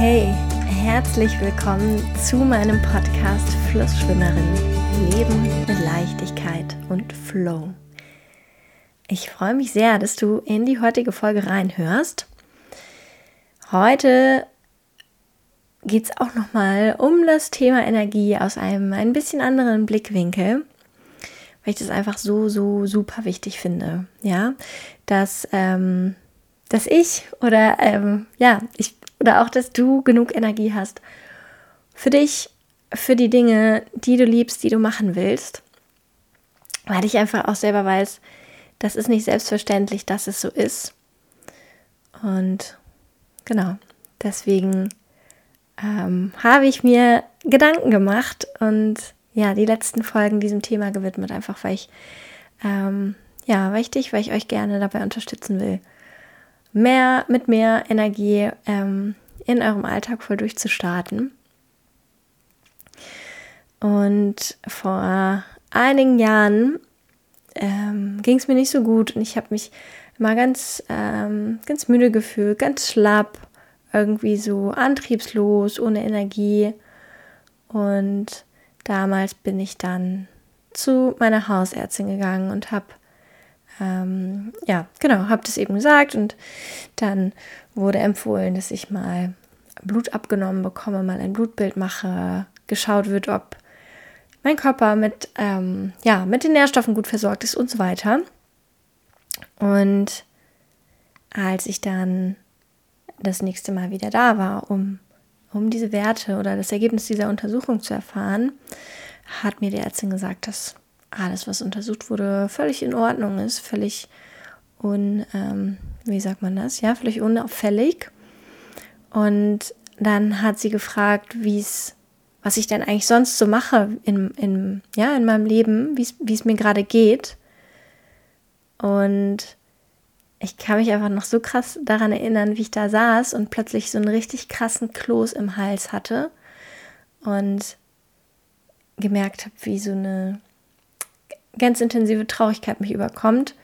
Hey, herzlich willkommen zu meinem Podcast Flussschwimmerin. Leben mit Leichtigkeit und Flow. Ich freue mich sehr, dass du in die heutige Folge reinhörst. Heute geht es auch nochmal um das Thema Energie aus einem ein bisschen anderen Blickwinkel, weil ich das einfach so, so super wichtig finde. Ja, dass, ähm, dass ich oder ähm, ja, ich oder auch, dass du genug Energie hast für dich, für die Dinge, die du liebst, die du machen willst. Weil ich einfach auch selber weiß, das ist nicht selbstverständlich, dass es so ist. Und genau, deswegen ähm, habe ich mir Gedanken gemacht und ja, die letzten Folgen diesem Thema gewidmet, einfach weil ich, ähm, ja, weil ich dich, weil ich euch gerne dabei unterstützen will, mehr mit mehr Energie ähm, in eurem Alltag voll durchzustarten. Und vor einigen Jahren ähm, ging es mir nicht so gut und ich habe mich mal ganz, ähm, ganz müde gefühlt, ganz schlapp, irgendwie so antriebslos, ohne Energie. Und damals bin ich dann zu meiner Hausärztin gegangen und habe ähm, ja, genau, habe das eben gesagt und dann wurde empfohlen, dass ich mal Blut abgenommen bekomme, mal ein Blutbild mache, geschaut wird, ob mein Körper mit, ähm, ja, mit den Nährstoffen gut versorgt ist und so weiter. Und als ich dann das nächste Mal wieder da war, um, um diese Werte oder das Ergebnis dieser Untersuchung zu erfahren, hat mir die Ärztin gesagt, dass alles, was untersucht wurde, völlig in Ordnung ist, völlig un, ähm, wie sagt man das? Ja, völlig unauffällig. Und dann hat sie gefragt, wie es, was ich denn eigentlich sonst so mache in, in, ja, in meinem Leben, wie es mir gerade geht. Und ich kann mich einfach noch so krass daran erinnern, wie ich da saß und plötzlich so einen richtig krassen Kloß im Hals hatte und gemerkt habe, wie so eine ganz intensive Traurigkeit mich überkommt.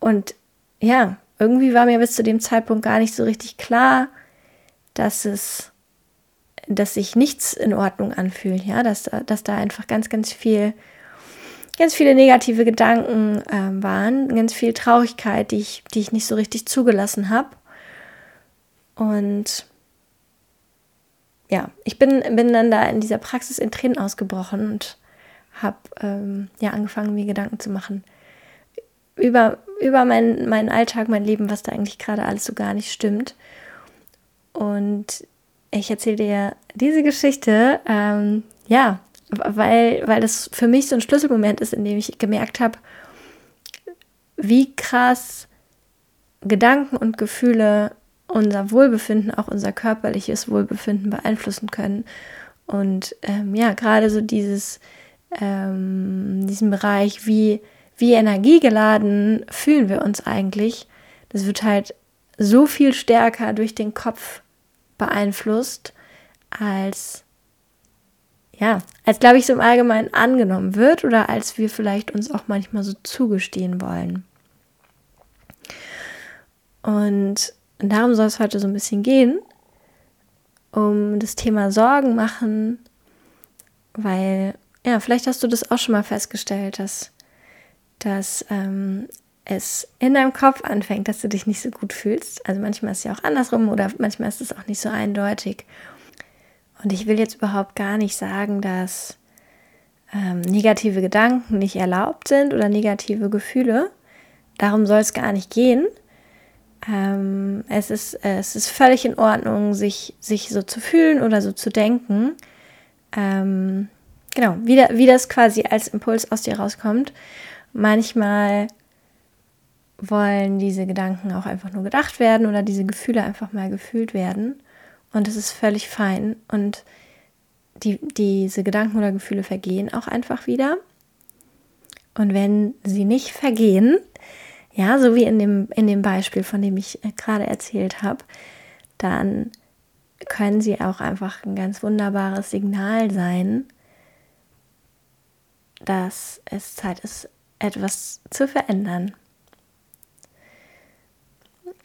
Und ja, irgendwie war mir bis zu dem Zeitpunkt gar nicht so richtig klar, dass es, dass sich nichts in Ordnung anfühlt, ja, dass, dass da einfach ganz, ganz viel, ganz viele negative Gedanken äh, waren, ganz viel Traurigkeit, die ich, die ich nicht so richtig zugelassen habe. Und ja, ich bin, bin dann da in dieser Praxis in Tränen ausgebrochen und habe ähm, ja angefangen, mir Gedanken zu machen über, über mein, meinen Alltag, mein Leben, was da eigentlich gerade alles so gar nicht stimmt. Und ich erzähle dir diese Geschichte, ähm, ja, weil, weil das für mich so ein Schlüsselmoment ist, in dem ich gemerkt habe, wie krass Gedanken und Gefühle unser Wohlbefinden, auch unser körperliches Wohlbefinden beeinflussen können. Und ähm, ja, gerade so dieses, ähm, diesen Bereich, wie, wie energiegeladen fühlen wir uns eigentlich, das wird halt so viel stärker durch den Kopf beeinflusst, als ja, als glaube ich so im Allgemeinen angenommen wird oder als wir vielleicht uns auch manchmal so zugestehen wollen. Und darum soll es heute so ein bisschen gehen, um das Thema Sorgen machen, weil ja, vielleicht hast du das auch schon mal festgestellt, dass, dass ähm, es in deinem Kopf anfängt, dass du dich nicht so gut fühlst. Also manchmal ist es ja auch andersrum oder manchmal ist es auch nicht so eindeutig. Und ich will jetzt überhaupt gar nicht sagen, dass ähm, negative Gedanken nicht erlaubt sind oder negative Gefühle. Darum soll es gar nicht gehen. Ähm, es, ist, es ist völlig in Ordnung, sich, sich so zu fühlen oder so zu denken. Ähm, genau, wie, da, wie das quasi als Impuls aus dir rauskommt. Manchmal wollen diese Gedanken auch einfach nur gedacht werden oder diese Gefühle einfach mal gefühlt werden. Und es ist völlig fein. Und die, diese Gedanken oder Gefühle vergehen auch einfach wieder. Und wenn sie nicht vergehen, ja, so wie in dem, in dem Beispiel, von dem ich äh, gerade erzählt habe, dann können sie auch einfach ein ganz wunderbares Signal sein, dass es Zeit ist, etwas zu verändern.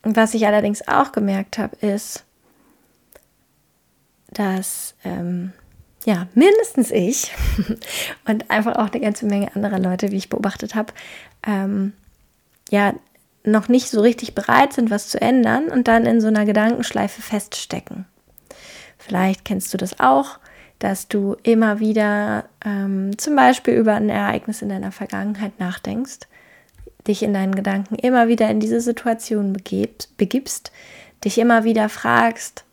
Was ich allerdings auch gemerkt habe, ist, dass ähm, ja mindestens ich und einfach auch eine ganze Menge anderer Leute, wie ich beobachtet habe, ähm, ja noch nicht so richtig bereit sind, was zu ändern und dann in so einer Gedankenschleife feststecken. Vielleicht kennst du das auch, dass du immer wieder ähm, zum Beispiel über ein Ereignis in deiner Vergangenheit nachdenkst, dich in deinen Gedanken immer wieder in diese Situation begibst, begibst dich immer wieder fragst,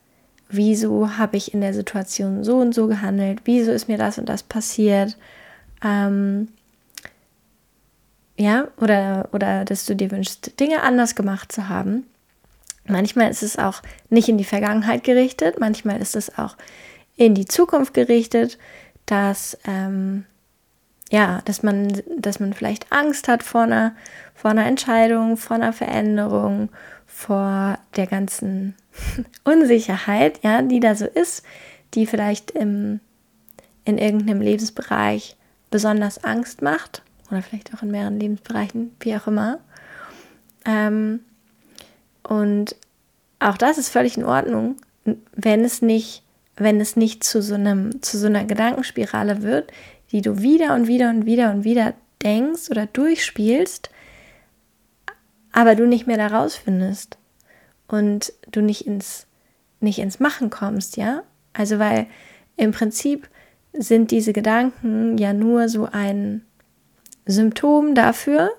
wieso habe ich in der Situation so und so gehandelt, wieso ist mir das und das passiert, ähm, ja, oder, oder dass du dir wünschst, Dinge anders gemacht zu haben. Manchmal ist es auch nicht in die Vergangenheit gerichtet, manchmal ist es auch in die Zukunft gerichtet, dass, ähm, ja, dass man, dass man vielleicht Angst hat vor einer, vor einer Entscheidung, vor einer Veränderung, vor der ganzen Unsicherheit, ja, die da so ist, die vielleicht im, in irgendeinem Lebensbereich besonders Angst macht oder vielleicht auch in mehreren Lebensbereichen, wie auch immer. Ähm, und auch das ist völlig in Ordnung, wenn es nicht, wenn es nicht zu so einem, zu so einer Gedankenspirale wird, die du wieder und wieder und wieder und wieder denkst oder durchspielst, aber du nicht mehr da rausfindest und du nicht ins, nicht ins Machen kommst, ja? Also weil im Prinzip sind diese Gedanken ja nur so ein Symptom dafür,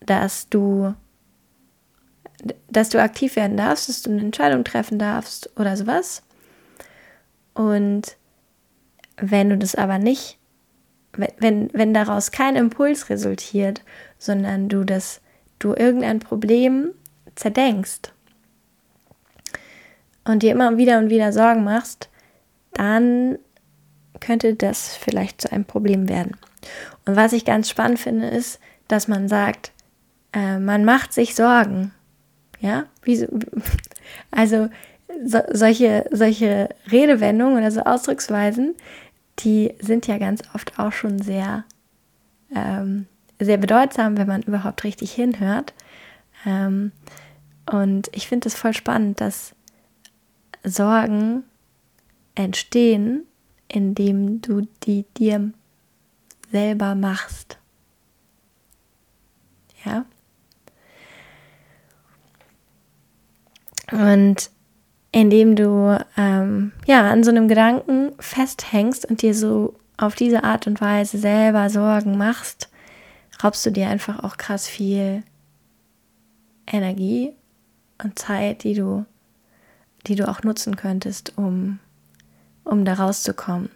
dass du, dass du aktiv werden darfst, dass du eine Entscheidung treffen darfst oder sowas. Und wenn du das aber nicht, wenn, wenn daraus kein Impuls resultiert, sondern du das, du irgendein Problem zerdenkst und dir immer wieder und wieder Sorgen machst, dann könnte das vielleicht zu einem Problem werden. Und was ich ganz spannend finde, ist, dass man sagt, äh, man macht sich Sorgen. Ja, Wie, also so, solche, solche Redewendungen oder so Ausdrucksweisen, die sind ja ganz oft auch schon sehr, ähm, sehr bedeutsam, wenn man überhaupt richtig hinhört. Ähm, und ich finde es voll spannend, dass Sorgen entstehen, indem du die dir selber machst. Ja. Und indem du ähm, ja an so einem Gedanken festhängst und dir so auf diese Art und Weise selber Sorgen machst, raubst du dir einfach auch krass viel Energie und Zeit, die du, die du auch nutzen könntest, um, um da rauszukommen.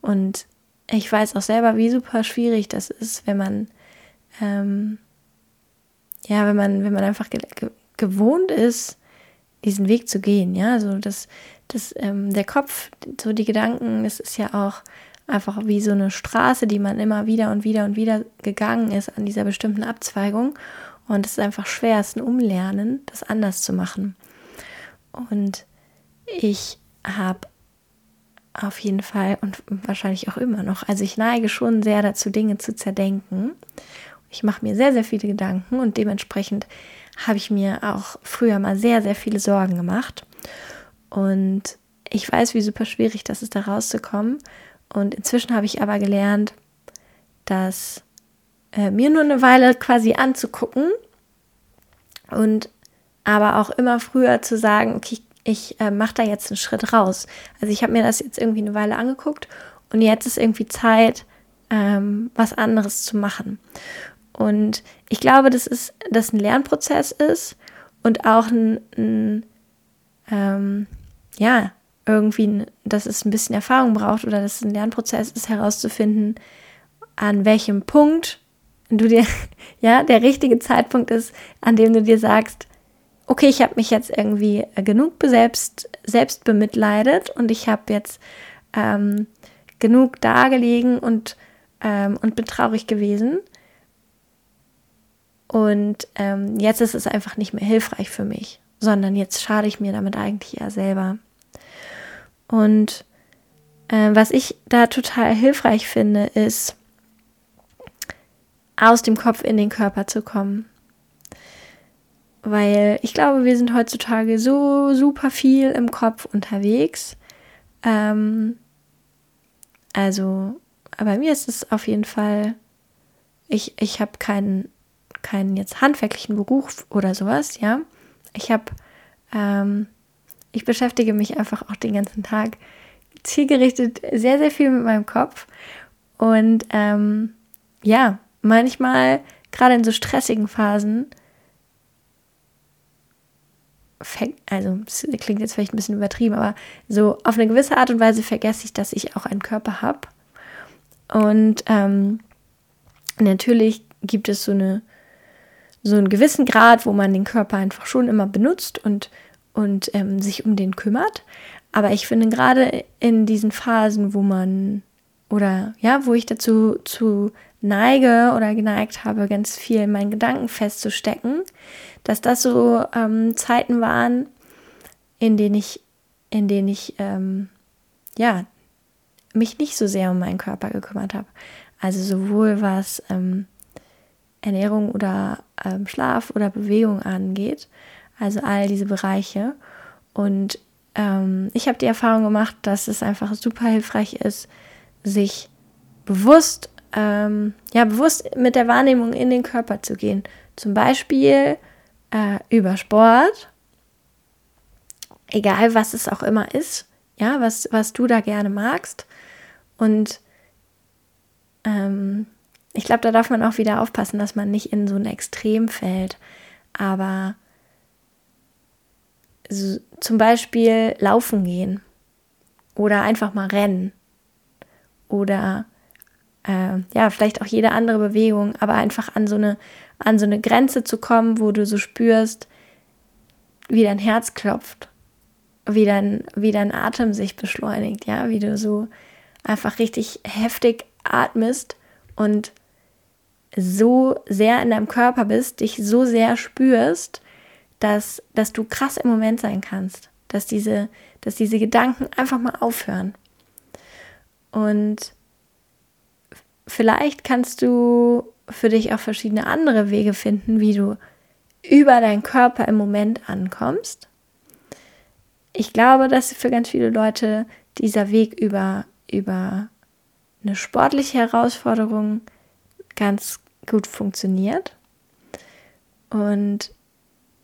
Und ich weiß auch selber, wie super schwierig das ist, wenn man, ähm, ja, wenn man, wenn man einfach ge gewohnt ist, diesen Weg zu gehen, ja, also das, das, ähm, der Kopf, so die Gedanken, das ist ja auch einfach wie so eine Straße, die man immer wieder und wieder und wieder gegangen ist an dieser bestimmten Abzweigung und es ist einfach schwer, es ein Umlernen, das anders zu machen. Und ich habe auf jeden Fall und wahrscheinlich auch immer noch. Also ich neige schon sehr dazu, Dinge zu zerdenken. Ich mache mir sehr, sehr viele Gedanken und dementsprechend habe ich mir auch früher mal sehr, sehr viele Sorgen gemacht. Und ich weiß, wie super schwierig das ist, da rauszukommen. Und inzwischen habe ich aber gelernt, dass äh, mir nur eine Weile quasi anzugucken und aber auch immer früher zu sagen, okay, ich ich äh, mache da jetzt einen Schritt raus. Also ich habe mir das jetzt irgendwie eine Weile angeguckt und jetzt ist irgendwie Zeit, ähm, was anderes zu machen. Und ich glaube, dass es dass ein Lernprozess ist und auch ein, ein ähm, ja, irgendwie, dass es ein bisschen Erfahrung braucht oder dass es ein Lernprozess ist, herauszufinden, an welchem Punkt du dir, ja, der richtige Zeitpunkt ist, an dem du dir sagst, okay, ich habe mich jetzt irgendwie äh, genug selbst, selbst bemitleidet und ich habe jetzt ähm, genug dagelegen und, ähm, und bin traurig gewesen. Und ähm, jetzt ist es einfach nicht mehr hilfreich für mich, sondern jetzt schade ich mir damit eigentlich eher selber. Und äh, was ich da total hilfreich finde, ist, aus dem Kopf in den Körper zu kommen weil ich glaube, wir sind heutzutage so super viel im Kopf unterwegs. Ähm, also, bei mir ist es auf jeden Fall, ich, ich habe keinen, keinen jetzt handwerklichen Beruf oder sowas, ja. Ich habe, ähm, ich beschäftige mich einfach auch den ganzen Tag zielgerichtet sehr, sehr viel mit meinem Kopf. Und ähm, ja, manchmal, gerade in so stressigen Phasen, also das klingt jetzt vielleicht ein bisschen übertrieben, aber so auf eine gewisse Art und Weise vergesse ich, dass ich auch einen Körper habe. Und ähm, natürlich gibt es so eine so einen gewissen Grad, wo man den Körper einfach schon immer benutzt und, und ähm, sich um den kümmert. Aber ich finde gerade in diesen Phasen, wo man oder ja, wo ich dazu zu neige oder geneigt habe, ganz viel in meinen Gedanken festzustecken, dass das so ähm, Zeiten waren, in denen ich, in denen ich ähm, ja mich nicht so sehr um meinen Körper gekümmert habe. Also sowohl was ähm, Ernährung oder ähm, Schlaf oder Bewegung angeht, also all diese Bereiche. Und ähm, ich habe die Erfahrung gemacht, dass es einfach super hilfreich ist, sich bewusst, ähm, ja, bewusst mit der Wahrnehmung in den Körper zu gehen. Zum Beispiel äh, über Sport, egal was es auch immer ist, ja, was, was du da gerne magst. Und ähm, ich glaube, da darf man auch wieder aufpassen, dass man nicht in so ein Extrem fällt. Aber so, zum Beispiel laufen gehen oder einfach mal rennen oder äh, ja, vielleicht auch jede andere Bewegung, aber einfach an so eine, an so eine Grenze zu kommen, wo du so spürst, wie dein Herz klopft, wie dein, wie dein Atem sich beschleunigt, ja, wie du so einfach richtig heftig atmest und so sehr in deinem Körper bist, dich so sehr spürst, dass, dass du krass im Moment sein kannst, dass diese, dass diese Gedanken einfach mal aufhören. Und vielleicht kannst du für dich auch verschiedene andere Wege finden, wie du über deinen Körper im Moment ankommst. Ich glaube, dass für ganz viele Leute dieser Weg über, über eine sportliche Herausforderung ganz gut funktioniert. Und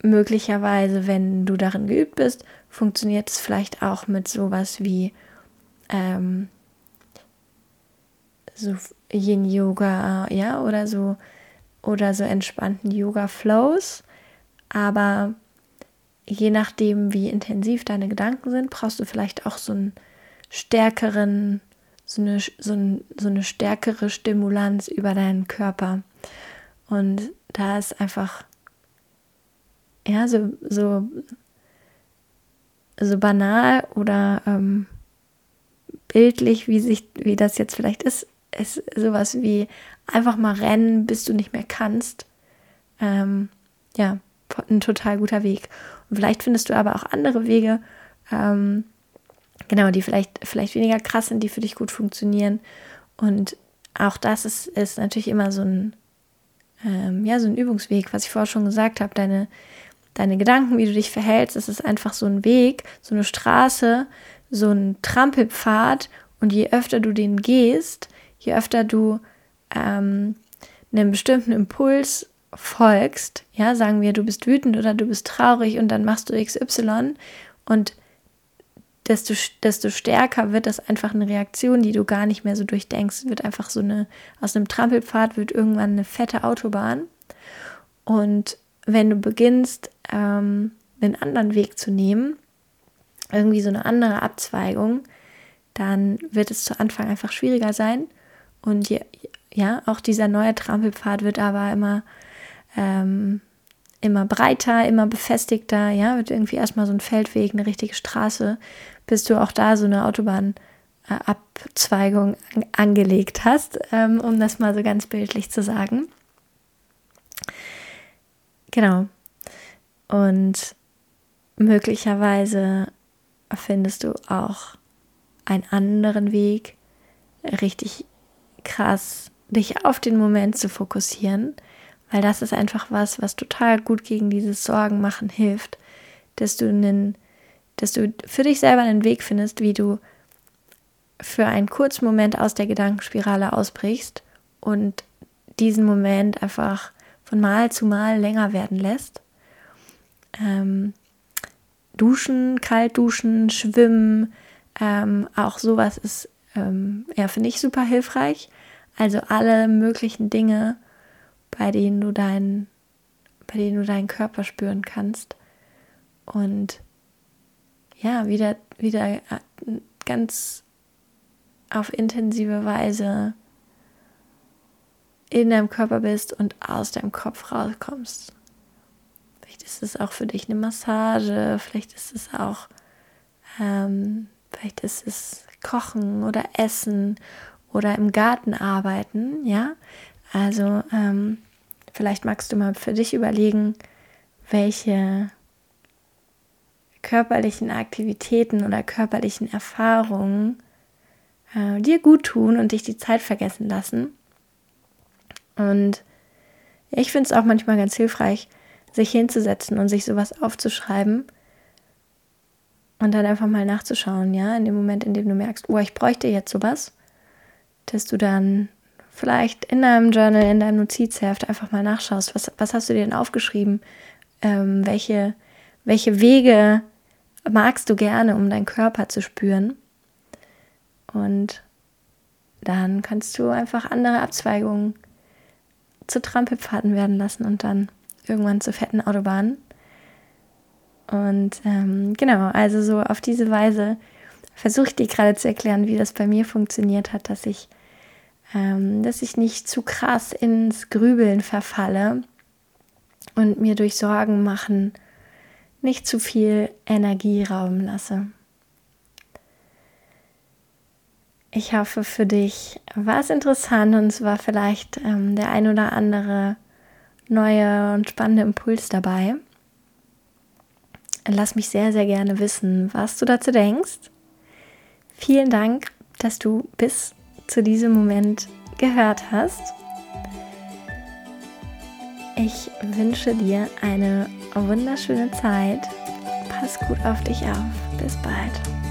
möglicherweise, wenn du darin geübt bist, funktioniert es vielleicht auch mit sowas wie ähm, so Yin Yoga, ja, oder so oder so entspannten Yoga Flows, aber je nachdem, wie intensiv deine Gedanken sind, brauchst du vielleicht auch so einen stärkeren so eine, so, ein, so eine stärkere Stimulanz über deinen Körper. Und da ist einfach, ja, so, so, so banal oder ähm, bildlich, wie, sich, wie das jetzt vielleicht ist, ist sowas wie einfach mal rennen, bis du nicht mehr kannst. Ähm, ja, ein total guter Weg. Und vielleicht findest du aber auch andere Wege, ähm, genau, die vielleicht, vielleicht weniger krass sind, die für dich gut funktionieren. Und auch das ist, ist natürlich immer so ein, ähm, ja, so ein Übungsweg, was ich vorher schon gesagt habe. Deine, deine Gedanken, wie du dich verhältst, das ist einfach so ein Weg, so eine Straße, so ein Trampelpfad. Und je öfter du den gehst, je öfter du ähm, einem bestimmten Impuls folgst, ja, sagen wir, du bist wütend oder du bist traurig und dann machst du XY und desto, desto stärker wird das einfach eine Reaktion, die du gar nicht mehr so durchdenkst. Wird einfach so eine, aus einem Trampelpfad wird irgendwann eine fette Autobahn. Und wenn du beginnst, ähm, einen anderen Weg zu nehmen, irgendwie so eine andere Abzweigung, dann wird es zu Anfang einfach schwieriger sein. Und ja, ja auch dieser neue Trampelpfad wird aber immer ähm, immer breiter, immer befestigter, ja, wird irgendwie erstmal so ein Feldweg, eine richtige Straße, bis du auch da so eine Autobahnabzweigung angelegt hast, ähm, um das mal so ganz bildlich zu sagen. Genau. Und möglicherweise findest du auch einen anderen Weg, richtig krass dich auf den Moment zu fokussieren Weil das ist einfach was, was total gut gegen dieses Sorgen machen hilft, dass du einen, dass du für dich selber einen Weg findest, wie du für einen kurzen Moment aus der Gedankenspirale ausbrichst und diesen Moment einfach von Mal zu Mal länger werden lässt. Ähm, duschen, kalt duschen, schwimmen, ähm, auch sowas ist, ähm, ja, finde ich super hilfreich. Also alle möglichen Dinge, bei denen du deinen, bei denen du deinen Körper spüren kannst. Und ja, wieder, wieder äh, ganz auf intensive Weise in deinem Körper bist und aus deinem Kopf rauskommst. Vielleicht ist es auch für dich eine Massage, vielleicht ist es auch, ähm, vielleicht ist es Kochen oder Essen oder im Garten arbeiten, ja. Also ähm, vielleicht magst du mal für dich überlegen, welche körperlichen Aktivitäten oder körperlichen Erfahrungen äh, dir gut tun und dich die Zeit vergessen lassen. Und ich finde es auch manchmal ganz hilfreich, sich hinzusetzen und sich sowas aufzuschreiben und dann einfach mal nachzuschauen, ja, in dem Moment, in dem du merkst, oh, ich bräuchte jetzt sowas, dass du dann vielleicht in deinem Journal, in deinem Notizheft einfach mal nachschaust, was, was hast du dir denn aufgeschrieben, ähm, welche, welche Wege magst du gerne, um deinen Körper zu spüren? Und dann kannst du einfach andere Abzweigungen zu Trampelpfaden werden lassen und dann irgendwann zu fetten Autobahnen. Und ähm, genau, also so auf diese Weise versuche ich dir gerade zu erklären, wie das bei mir funktioniert hat, dass ich, ähm, dass ich nicht zu krass ins Grübeln verfalle und mir durch Sorgen machen nicht zu viel Energie rauben lasse. Ich hoffe, für dich war es interessant und es war vielleicht ähm, der ein oder andere neue und spannende Impuls dabei. Lass mich sehr, sehr gerne wissen, was du dazu denkst. Vielen Dank, dass du bis zu diesem Moment gehört hast. Ich wünsche dir eine wunderschöne Zeit. Pass gut auf dich auf. Bis bald.